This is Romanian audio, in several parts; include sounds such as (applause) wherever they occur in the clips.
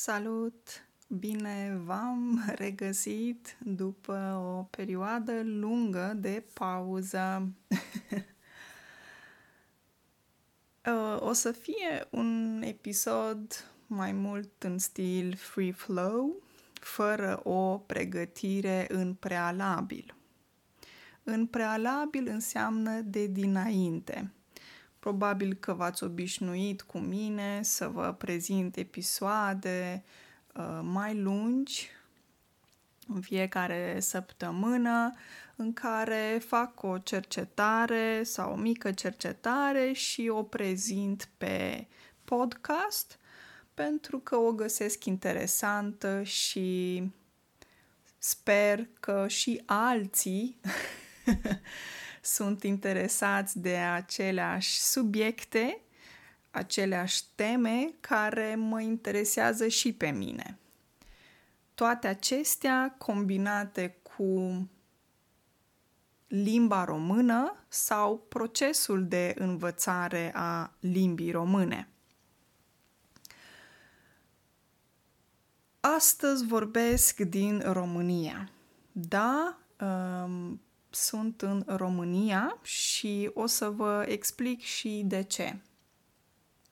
Salut! Bine v-am regăsit după o perioadă lungă de pauză. (laughs) Uh, o să fie un episod mai mult în stil free flow, fără o pregătire în prealabil. În prealabil înseamnă de dinainte. Probabil că v-ați obișnuit cu mine să vă prezint episoade uh, mai lungi în fiecare săptămână în care fac o cercetare sau o mică cercetare și o prezint pe podcast pentru că o găsesc interesantă și sper că și alții (laughs) sunt interesați de aceleași subiecte, aceleași teme care mă interesează și pe mine. Toate acestea combinate cu limba română sau procesul de învățare a limbii române. Astăzi vorbesc din România. Da, um, sunt în România și o să vă explic și de ce.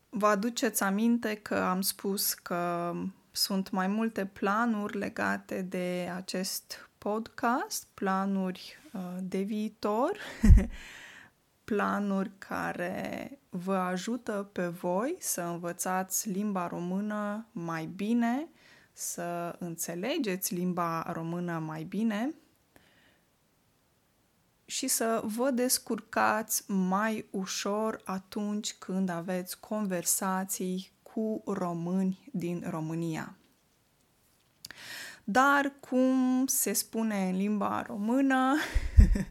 Vă aduceți aminte că am spus că sunt mai multe planuri legate de acest podcast, planuri uh, de viitor, (laughs) planuri care vă ajută pe voi să învățați limba română mai bine, să înțelegeți limba română mai bine și să vă descurcați mai ușor atunci când aveți conversații cu români din România. Dar, cum se spune în limba română,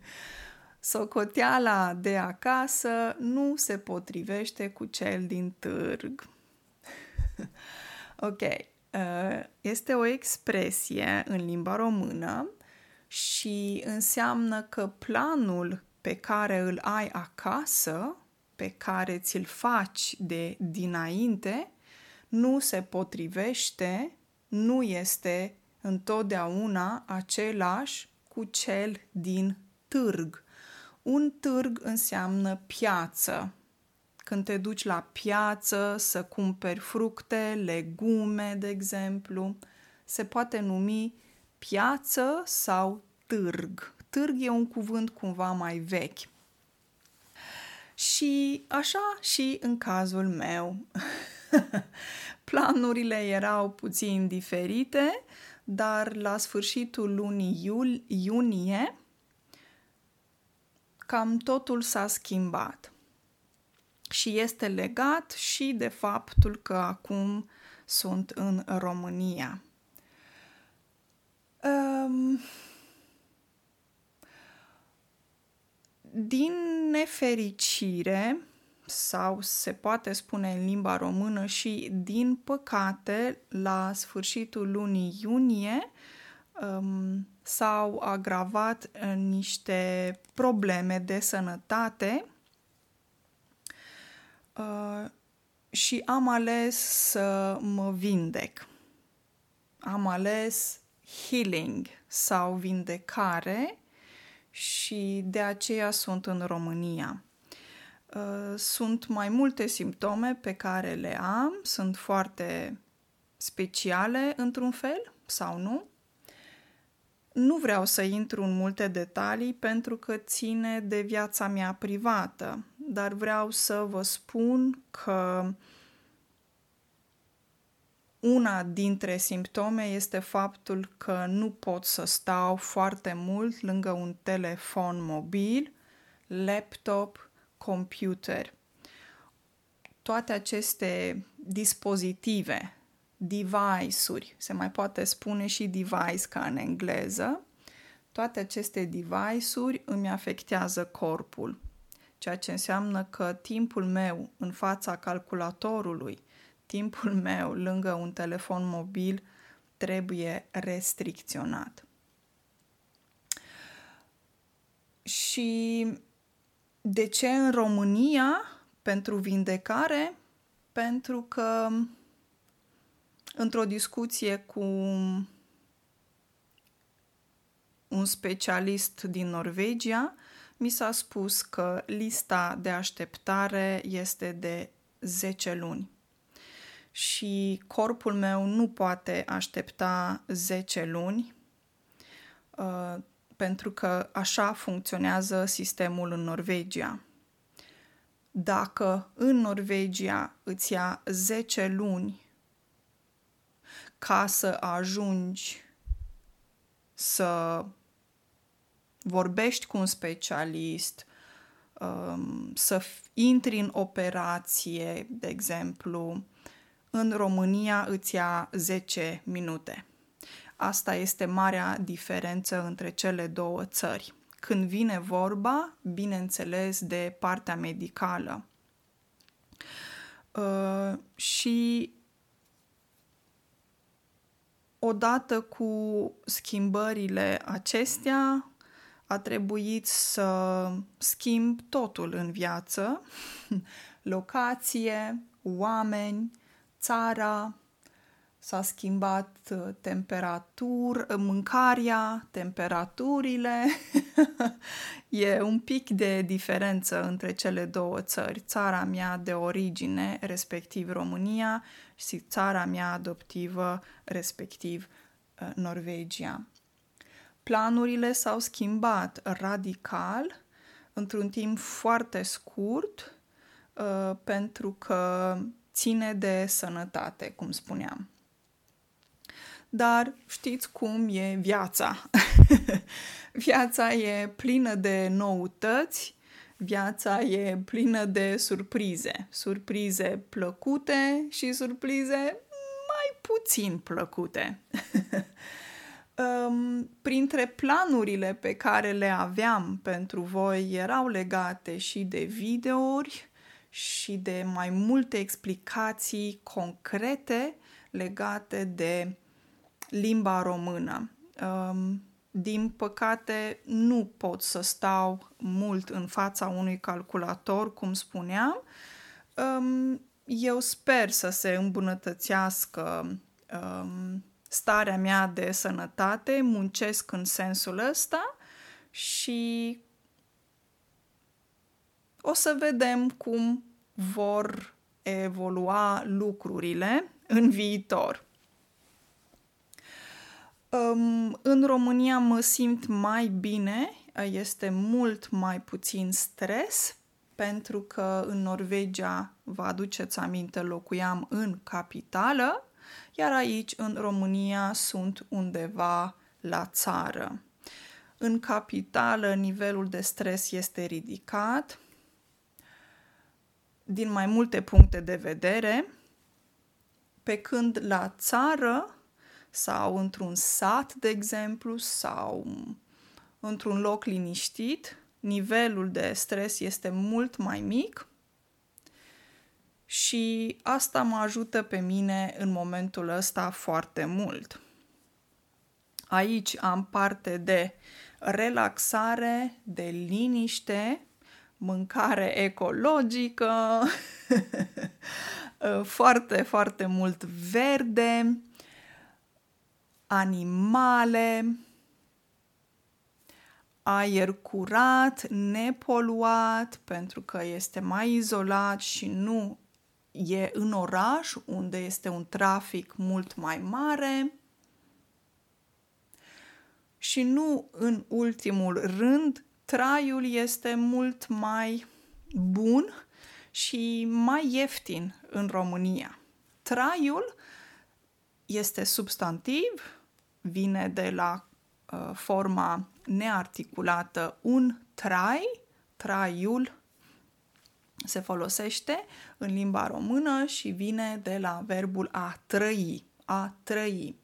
(laughs) socoteala de acasă nu se potrivește cu cel din târg. (laughs) ok, uh, este o expresie în limba română și înseamnă că planul pe care îl ai acasă, pe care ți-l faci de dinainte, nu se potrivește, nu este întotdeauna același cu cel din târg. Un târg înseamnă piață. Când te duci la piață să cumperi fructe, legume, de exemplu, se poate numi piață sau târg. Târg e un cuvânt cumva mai vechi. Și așa și în cazul meu. (laughs) Planurile erau puțin diferite, dar la sfârșitul lunii iul- iunie cam totul s-a schimbat. Și este legat și de faptul că acum sunt în România. Um, din nefericire, sau se poate spune în limba română și din păcate, la sfârșitul lunii iunie um, s-au agravat niște probleme de sănătate uh, și am ales să mă vindec. Am ales healing sau vindecare și de aceea sunt în România. Uh, sunt mai multe simptome pe care le am, sunt foarte speciale într-un fel sau nu. Nu vreau să intru în multe detalii pentru că ține de viața mea privată, dar vreau să vă spun că una dintre simptome este faptul că nu pot să stau foarte mult lângă un telefon mobil, laptop, computer. Toate aceste dispozitive, device-uri, se mai poate spune și device ca în engleză, toate aceste device-uri îmi afectează corpul, ceea ce înseamnă că timpul meu în fața calculatorului timpul meu lângă un telefon mobil trebuie restricționat. Și de ce în România pentru vindecare? Pentru că într-o discuție cu un specialist din Norvegia, mi s-a spus că lista de așteptare este de 10 luni. Și corpul meu nu poate aștepta 10 luni uh, pentru că așa funcționează sistemul în Norvegia. Dacă în Norvegia îți ia 10 luni ca să ajungi să vorbești cu un specialist, um, să intri în operație, de exemplu, în România îți ia 10 minute. Asta este marea diferență între cele două țări. Când vine vorba, bineînțeles, de partea medicală. Uh, și odată cu schimbările acestea, a trebuit să schimb totul în viață, (laughs) locație, oameni, țara, s-a schimbat uh, temperatur, uh, mâncarea, temperaturile. (laughs) e un pic de diferență între cele două țări. Țara mea de origine, respectiv România, și țara mea adoptivă, respectiv uh, Norvegia. Planurile s-au schimbat radical într-un timp foarte scurt pentru că ține de sănătate, cum spuneam. Dar știți cum e viața. (laughs) viața e plină de noutăți, viața e plină de surprize. Surprize plăcute și surprize mai puțin plăcute. (laughs) um, printre planurile pe care le aveam pentru voi erau legate și de videouri și de mai multe explicații concrete legate de limba română. Um, din păcate, nu pot să stau mult în fața unui calculator, cum spuneam. Um, eu sper să se îmbunătățească um, starea mea de sănătate, muncesc în sensul ăsta și o să vedem cum vor evolua lucrurile în viitor. Um, în România mă simt mai bine, este mult mai puțin stres, pentru că în Norvegia, vă aduceți aminte, locuiam în capitală, iar aici, în România, sunt undeva la țară. În capitală, nivelul de stres este ridicat din mai multe puncte de vedere, pe când la țară sau într-un sat, de exemplu, sau într-un loc liniștit, nivelul de stres este mult mai mic și asta mă ajută pe mine în momentul ăsta foarte mult. Aici am parte de relaxare, de liniște, mâncare ecologică, (laughs) foarte, foarte mult verde, animale, aer curat, nepoluat, pentru că este mai izolat și nu e în oraș, unde este un trafic mult mai mare. Și nu în ultimul rând, traiul este mult mai bun și mai ieftin în România. Traiul este substantiv, vine de la uh, forma nearticulată un trai, traiul se folosește în limba română și vine de la verbul a trăi, a trăi.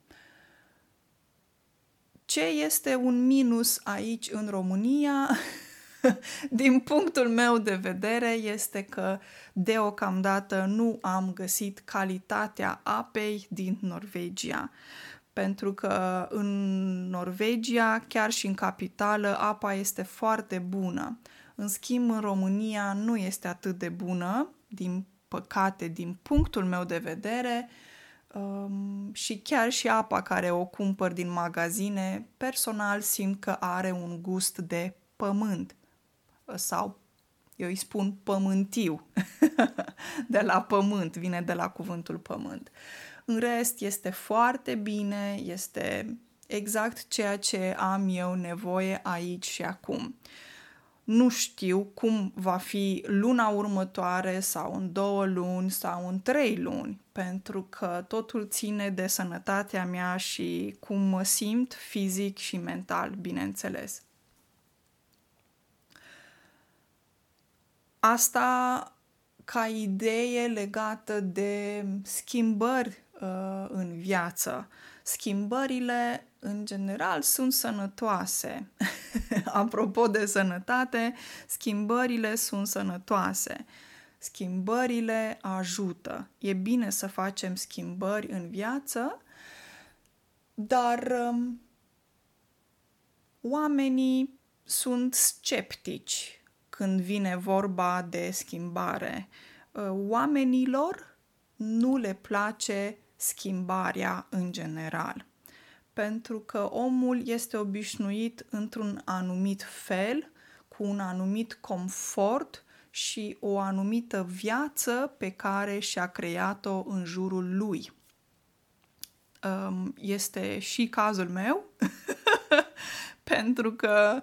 Ce este un minus aici în România? (laughs) Din punctul meu de vedere este că deocamdată nu am găsit calitatea apei din Norvegia. Pentru că în Norvegia, chiar și în capitală, apa este foarte bună. În schimb, în România nu este atât de bună, din păcate, din punctul meu de vedere. Um, și chiar și apa care o cumpăr din magazine, personal simt că are un gust de pământ sau eu îi spun pământiu, (laughs) de la pământ, vine de la cuvântul pământ. În rest, este foarte bine, este exact ceea ce am eu nevoie aici și acum. Nu știu cum va fi luna următoare sau în două luni sau în trei luni, pentru că totul ține de sănătatea mea și cum mă simt fizic și mental, bineînțeles. Asta ca idee legată de schimbări uh, în viață. Schimbările, în general, sunt sănătoase. (laughs) Apropo de sănătate, schimbările sunt sănătoase. Schimbările ajută. E bine să facem schimbări în viață, dar um, oamenii sunt sceptici când vine vorba de schimbare. Uh, oamenilor nu le place schimbarea în general, pentru că omul este obișnuit într-un anumit fel, cu un anumit confort și o anumită viață pe care și-a creat-o în jurul lui. Um, este și cazul meu, (laughs) pentru că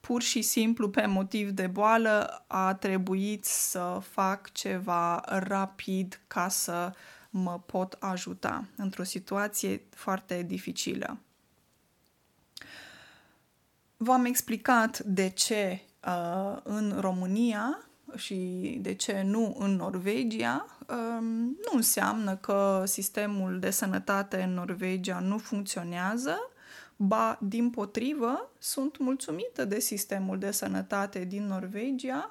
pur și simplu pe motiv de boală a trebuit să fac ceva rapid ca să mă pot ajuta într-o situație foarte dificilă. V-am explicat de ce uh, în România și de ce nu în Norvegia, um, nu înseamnă că sistemul de sănătate în Norvegia nu funcționează, Ba, din potrivă, sunt mulțumită de sistemul de sănătate din Norvegia,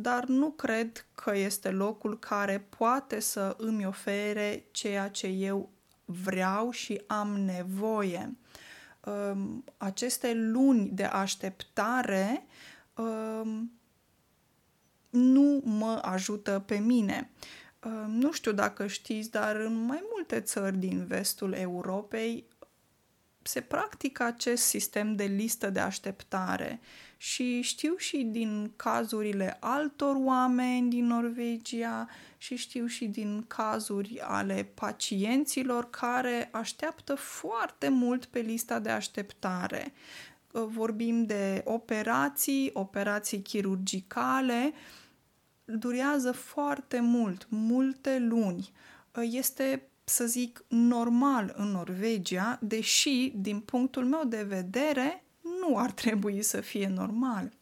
dar nu cred că este locul care poate să îmi ofere ceea ce eu vreau și am nevoie. Um, aceste luni de așteptare um, nu mă ajută pe mine. Um, nu știu dacă știți, dar în mai multe țări din vestul Europei se practică acest sistem de listă de așteptare și știu și din cazurile altor oameni din Norvegia și știu și din cazuri ale pacienților care așteaptă foarte mult pe lista de așteptare. Vorbim de operații, operații chirurgicale, durează foarte mult, multe luni. Este să zic, normal în Norvegia, deși, din punctul meu de vedere, nu ar trebui să fie normal.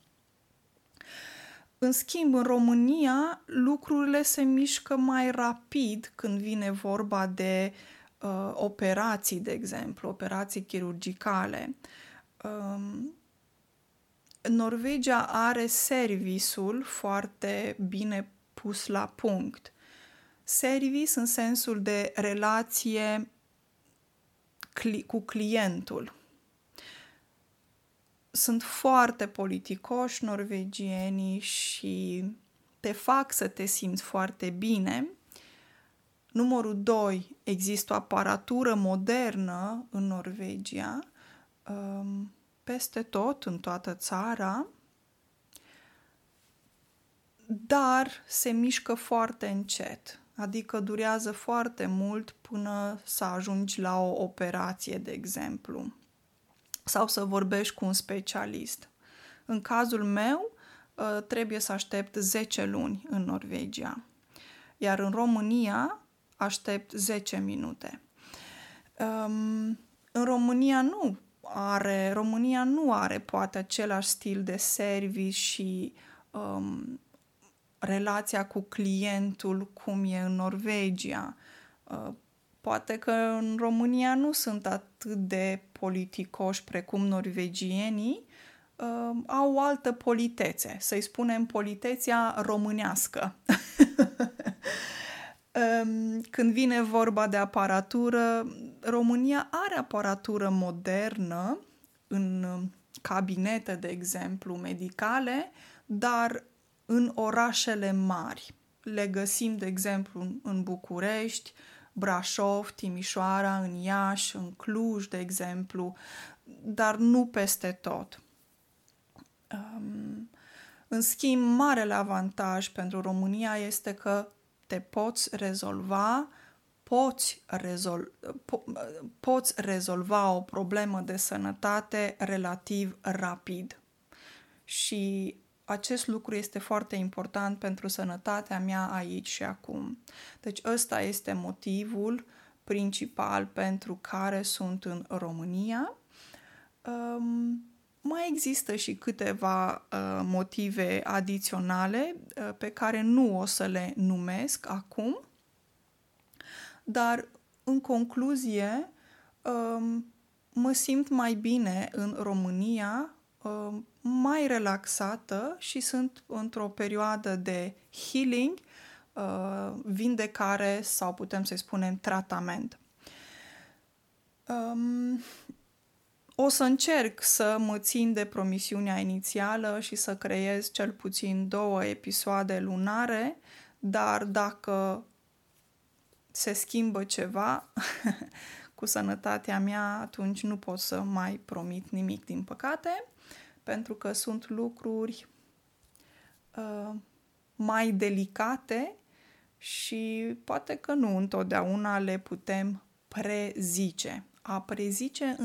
În schimb, în România, lucrurile se mișcă mai rapid când vine vorba de uh, operații, de exemplu, operații chirurgicale. Um, Norvegia are serviciul foarte bine pus la punct. Service în sensul de relație cli- cu clientul. Sunt foarte politicoși norvegienii și te fac să te simți foarte bine. Numărul 2. Există o aparatură modernă în Norvegia, um, peste tot, în toată țara, dar se mișcă foarte încet adică durează foarte mult până să ajungi la o operație, de exemplu, sau să vorbești cu un specialist. În cazul meu, ă, trebuie să aștept 10 luni în Norvegia, iar în România aștept 10 minute. În România nu are, România nu are poate același stil de service și um, relația cu clientul cum e în Norvegia. Uh, poate că în România nu sunt atât de politicoși precum norvegienii, uh, au o altă politețe, să-i spunem politeția românească. (laughs) Um, când vine vorba de aparatură, România are aparatură modernă în cabinete, de exemplu, medicale, dar în orașele mari. le găsim, de exemplu, în București, Brașov, Timișoara, în Iași, în Cluj, de exemplu, dar nu peste tot. Um, în schimb, marele avantaj pentru România este că te poți rezolva, poți, rezol- po- poți rezolva o problemă de sănătate relativ rapid. Și acest lucru este foarte important pentru sănătatea mea aici și acum. Deci ăsta este motivul principal pentru care sunt în România. Um, mai există și câteva uh, motive adiționale uh, pe care nu o să le numesc acum, dar în concluzie um, mă simt mai bine în România, um, mai relaxată și sunt într-o perioadă de healing, uh, vindecare sau putem să-i spunem tratament. Um, o să încerc să mă țin de promisiunea inițială și să creez cel puțin două episoade lunare, dar dacă se schimbă ceva (laughs) cu sănătatea mea, atunci nu pot să mai promit nimic, din păcate, pentru că sunt lucruri uh, mai delicate și poate că nu întotdeauna le putem prezice. A prezice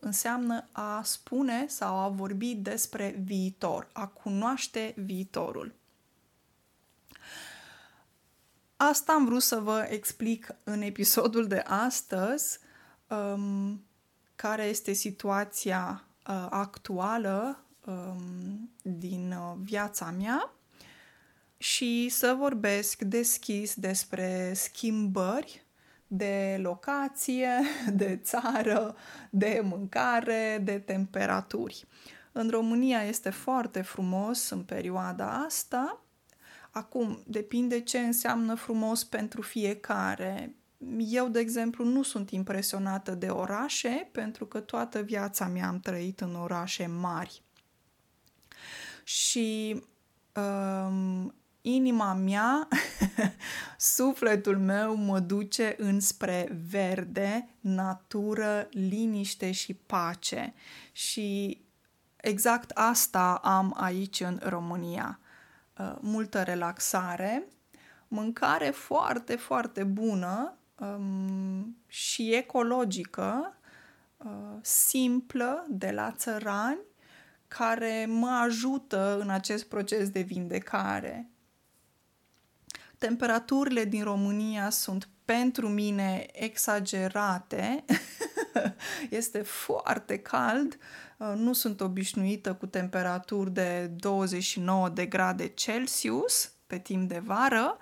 înseamnă a spune sau a vorbi despre viitor, a cunoaște viitorul. Asta am vrut să vă explic în episodul de astăzi, um, care este situația uh, actuală um, din uh, viața mea și să vorbesc deschis despre schimbări de locație, (laughs) de țară, de mâncare, de temperaturi. În România este foarte frumos în perioada asta. Acum, depinde ce înseamnă frumos pentru fiecare. Eu, de exemplu, nu sunt impresionată de orașe pentru că toată viața mea am trăit în orașe mari. Și um, inima mea, (laughs) sufletul meu mă duce înspre verde, natură, liniște și pace. Și exact asta am aici în România. Uh, multă relaxare, mâncare foarte, foarte bună um, și ecologică, uh, simplă, de la țărani, care mă ajută în acest proces de vindecare. Temperaturile din România sunt pentru mine exagerate. (laughs) este foarte cald. Uh, nu sunt obișnuită cu temperaturi de 29 de grade Celsius pe timp de vară.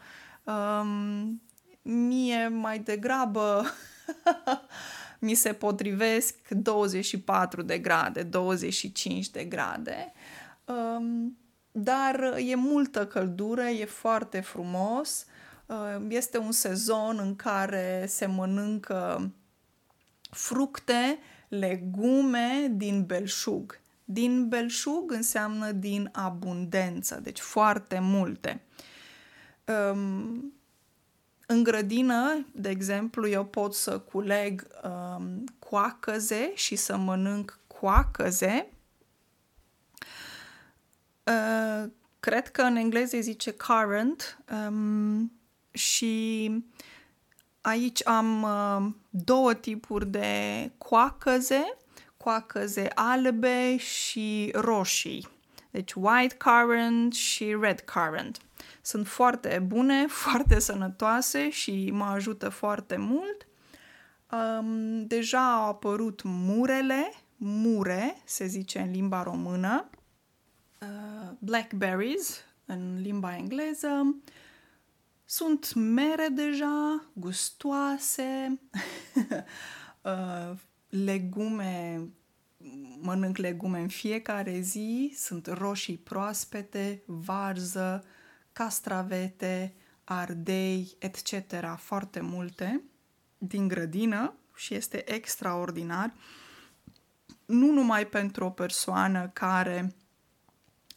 Um, mie mai degrabă (laughs) mi se potrivesc 24 de grade, 25 de grade. Um, dar e multă căldură, e foarte frumos. Uh, este un sezon în care se mănâncă fructe, legume din belșug. Din belșug înseamnă din abundență, deci foarte multe. Um, în grădină, de exemplu, eu pot să culeg um, coacăze și să mănânc coacăze Uh, cred că în engleză îi zice current um, și aici am uh, două tipuri de coacăze, coacăze albe și roșii. Deci white currant și red currant. Sunt foarte bune, (laughs) foarte sănătoase și mă ajută foarte mult. Um, deja au apărut murele, mure, se zice în limba română, uh, blackberries în limba engleză. Sunt mere deja, gustoase, (laughs) uh, legume, mănânc legume în fiecare zi, sunt roșii proaspete, varză, castravete, ardei, etc. Foarte multe din grădină și este extraordinar. Nu numai pentru o persoană care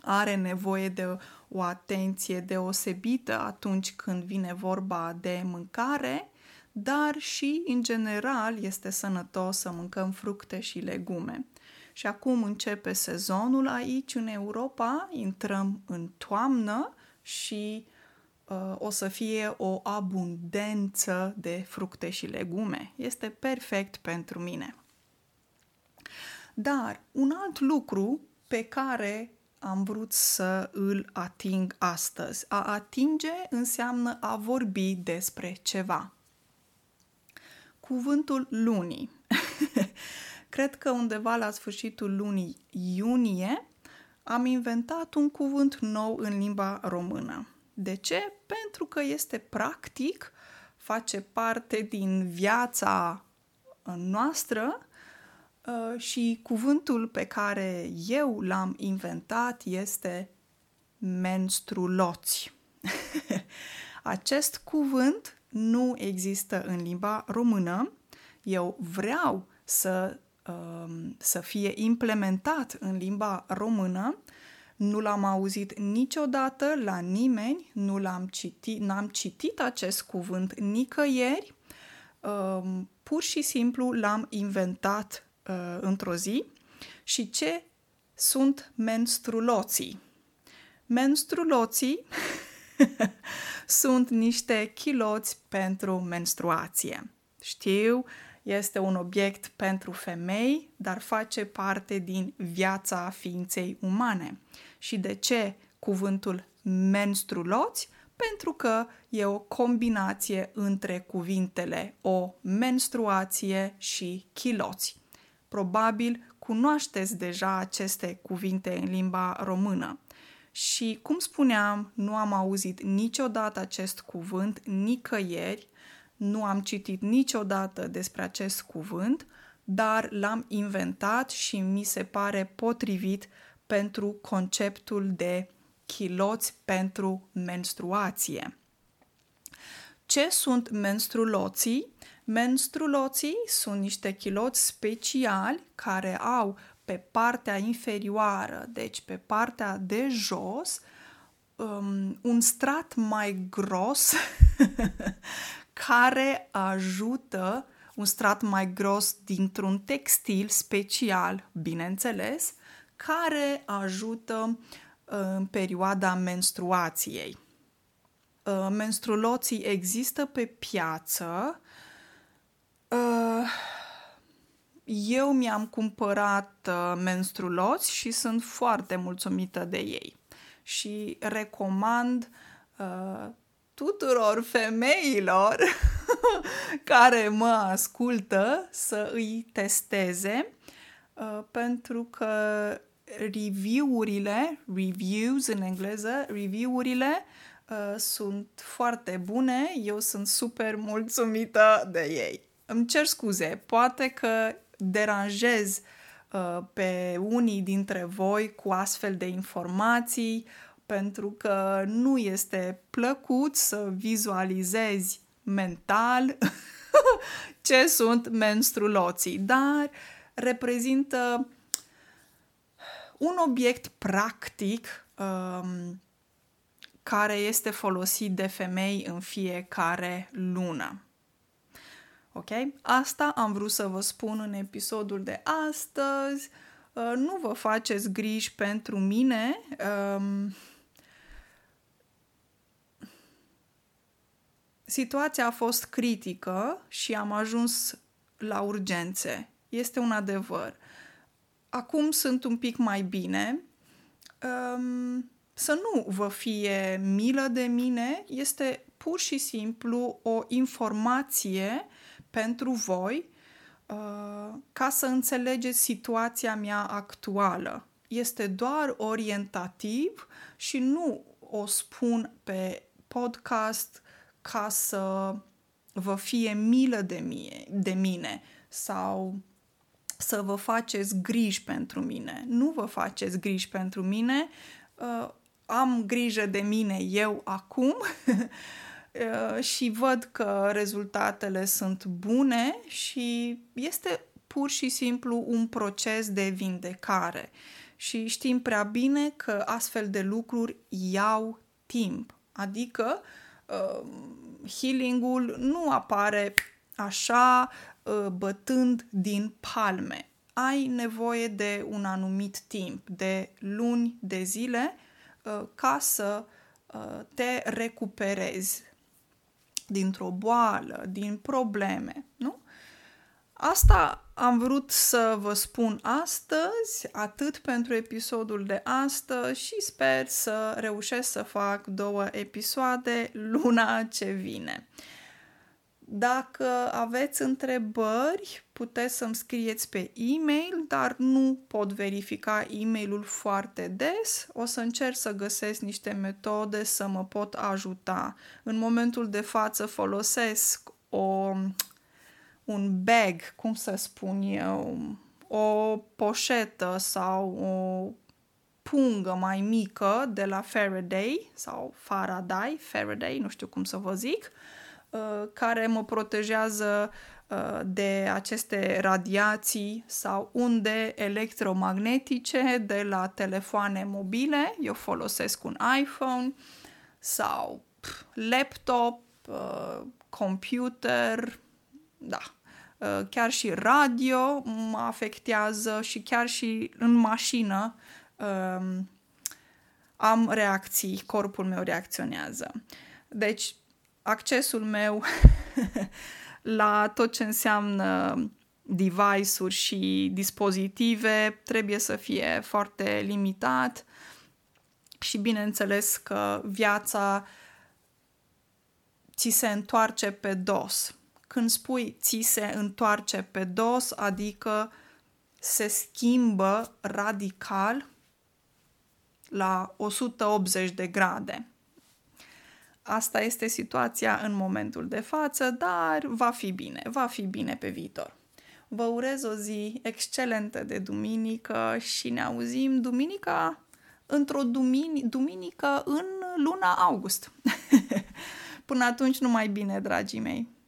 are nevoie de o atenție deosebită atunci când vine vorba de mâncare, dar și, în general, este sănătos să mâncăm fructe și legume. Și acum începe sezonul aici în Europa, intrăm în toamnă și uh, o să fie o abundență de fructe și legume. Este perfect pentru mine. Dar un alt lucru pe care am vrut să îl ating astăzi. A atinge înseamnă a vorbi despre ceva. Cuvântul lunii. (laughs) Cred că undeva la sfârșitul lunii iunie am inventat un cuvânt nou în limba română. De ce? Pentru că este practic, face parte din viața noastră uh, și cuvântul pe care eu l-am inventat este menstruloți. (laughs) Acest cuvânt nu există în limba română. Eu vreau să, um, să fie implementat în limba română. Nu l-am auzit niciodată la nimeni, nu l-am citit, n-am citit acest cuvânt nicăieri. Um, pur și simplu l-am inventat uh, într-o zi. Și ce sunt menstruloții? Menstruloții (laughs) sunt niște chiloți pentru menstruație. Știu, este un obiect pentru femei, dar face parte din viața ființei umane. Și de ce cuvântul menstruloți? Pentru că e o combinație între cuvintele o menstruație și chiloți. Probabil cunoașteți deja aceste cuvinte în limba română. Și, cum spuneam, nu am auzit niciodată acest cuvânt nicăieri, nu am citit niciodată despre acest cuvânt, dar l-am inventat și mi se pare potrivit pentru conceptul de chiloți pentru menstruație. Ce sunt menstruloții? Menstruloții sunt niște chiloți speciali care au pe partea inferioară, deci pe partea de jos, um, un strat mai gros (laughs) care ajută un strat mai gros dintr-un textil special, bineînțeles, care ajută uh, în perioada menstruației. Uh, menstruloții există pe piață. Uh, eu mi-am cumpărat uh, menstruloți și sunt foarte mulțumită de ei. Și recomand uh, tuturor femeilor (laughs) care mă ascultă să îi testeze uh, pentru că review-urile, reviews în engleză, review-urile uh, sunt foarte bune, eu sunt super mulțumită de ei. Îmi cer scuze, poate că deranjez uh, pe unii dintre voi cu astfel de informații, pentru că nu este plăcut să vizualizezi mental (laughs) ce sunt menstruloții, dar reprezintă un obiect practic um, care este folosit de femei în fiecare lună. Ok? Asta am vrut să vă spun în episodul de astăzi. Uh, nu vă faceți griji pentru mine. Um, situația a fost critică și am ajuns la urgențe. Este un adevăr. Acum sunt un pic mai bine. Um, să nu vă fie milă de mine, este pur și simplu o informație pentru voi uh, ca să înțelegeți situația mea actuală. Este doar orientativ și nu o spun pe podcast ca să vă fie milă de, mie, de mine sau să vă faceți griji pentru mine. Nu vă faceți griji pentru mine. Uh, am grijă de mine eu acum (laughs) Uh, și văd că rezultatele sunt bune și este pur și simplu un proces de vindecare. și știm prea bine că astfel de lucruri iau timp. Adică uh, healingul nu apare așa uh, bătând din palme. Ai nevoie de un anumit timp, de luni, de zile, uh, ca să uh, te recuperezi dintr-o boală, din probleme, nu? Asta am vrut să vă spun astăzi, atât pentru episodul de astăzi și sper să reușesc să fac două episoade luna ce vine. Dacă aveți întrebări, puteți să-mi scrieți pe e-mail, dar nu pot verifica e-mailul foarte des. O să încerc să găsesc niște metode să mă pot ajuta. În momentul de față folosesc o un bag, cum să spun eu, o poșetă sau o pungă mai mică de la Faraday sau Faraday, Faraday, nu știu cum să vă zic, uh, care mă protejează uh, de aceste radiații sau unde electromagnetice de la telefoane mobile. Eu folosesc un iPhone sau laptop, uh, computer, da, uh, chiar și radio mă afectează și chiar și în mașină um, am reacții, corpul meu reacționează. Deci, accesul meu (laughs) la tot ce înseamnă device-uri și dispozitive trebuie să fie foarte limitat și bineînțeles că viața ți se întoarce pe dos când spui ți se întoarce pe dos, adică se schimbă radical la 180 de grade. Asta este situația în momentul de față, dar va fi bine, va fi bine pe viitor. Vă urez o zi excelentă de duminică și ne auzim duminica într-o dumini- duminică în luna august. (laughs) Până atunci, numai bine, dragii mei!